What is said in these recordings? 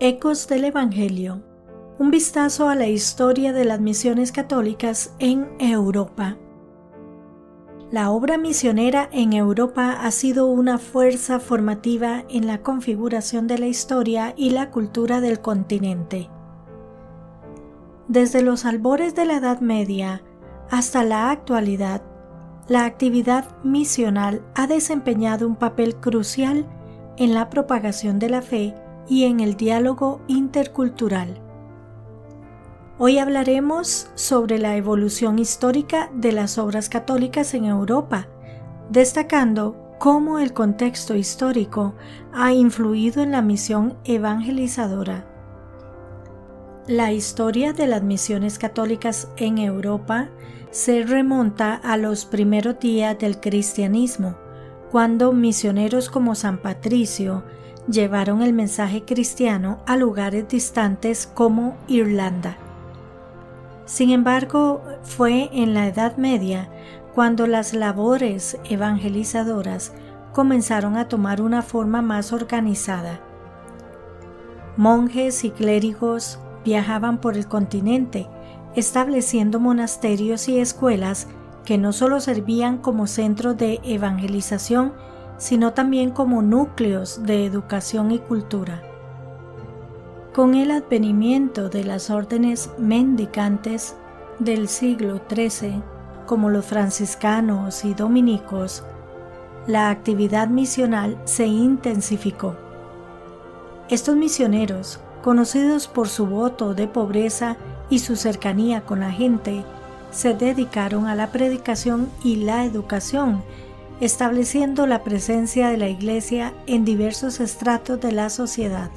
Ecos del Evangelio. Un vistazo a la historia de las misiones católicas en Europa. La obra misionera en Europa ha sido una fuerza formativa en la configuración de la historia y la cultura del continente. Desde los albores de la Edad Media hasta la actualidad, la actividad misional ha desempeñado un papel crucial en la propagación de la fe y en el diálogo intercultural. Hoy hablaremos sobre la evolución histórica de las obras católicas en Europa, destacando cómo el contexto histórico ha influido en la misión evangelizadora. La historia de las misiones católicas en Europa se remonta a los primeros días del cristianismo, cuando misioneros como San Patricio llevaron el mensaje cristiano a lugares distantes como Irlanda. Sin embargo, fue en la Edad Media cuando las labores evangelizadoras comenzaron a tomar una forma más organizada. Monjes y clérigos viajaban por el continente, estableciendo monasterios y escuelas que no solo servían como centros de evangelización, sino también como núcleos de educación y cultura. Con el advenimiento de las órdenes mendicantes del siglo XIII, como los franciscanos y dominicos, la actividad misional se intensificó. Estos misioneros, conocidos por su voto de pobreza y su cercanía con la gente, se dedicaron a la predicación y la educación estableciendo la presencia de la Iglesia en diversos estratos de la sociedad.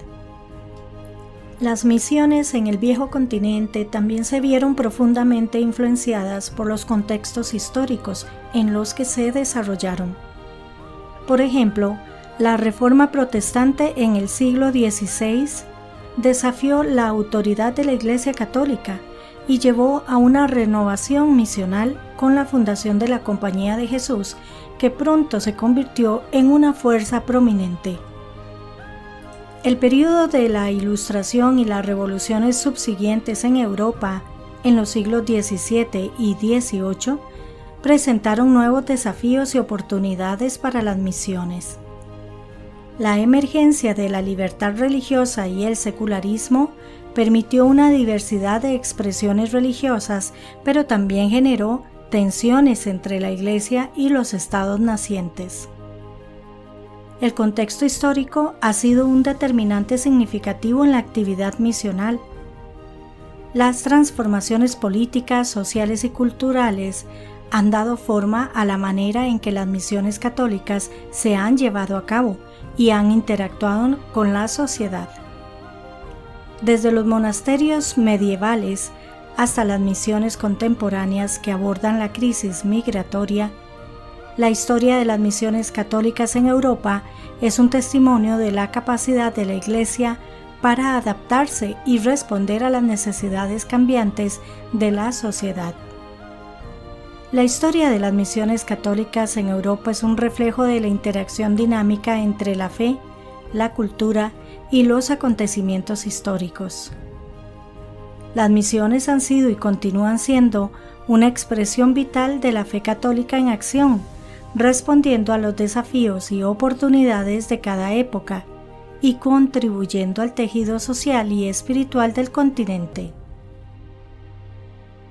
Las misiones en el viejo continente también se vieron profundamente influenciadas por los contextos históricos en los que se desarrollaron. Por ejemplo, la Reforma Protestante en el siglo XVI desafió la autoridad de la Iglesia Católica y llevó a una renovación misional con la fundación de la Compañía de Jesús que pronto se convirtió en una fuerza prominente. El periodo de la Ilustración y las revoluciones subsiguientes en Europa en los siglos XVII y XVIII presentaron nuevos desafíos y oportunidades para las misiones. La emergencia de la libertad religiosa y el secularismo permitió una diversidad de expresiones religiosas, pero también generó tensiones entre la Iglesia y los estados nacientes. El contexto histórico ha sido un determinante significativo en la actividad misional. Las transformaciones políticas, sociales y culturales han dado forma a la manera en que las misiones católicas se han llevado a cabo y han interactuado con la sociedad. Desde los monasterios medievales hasta las misiones contemporáneas que abordan la crisis migratoria, la historia de las misiones católicas en Europa es un testimonio de la capacidad de la Iglesia para adaptarse y responder a las necesidades cambiantes de la sociedad. La historia de las misiones católicas en Europa es un reflejo de la interacción dinámica entre la fe, la cultura y los acontecimientos históricos. Las misiones han sido y continúan siendo una expresión vital de la fe católica en acción, respondiendo a los desafíos y oportunidades de cada época y contribuyendo al tejido social y espiritual del continente.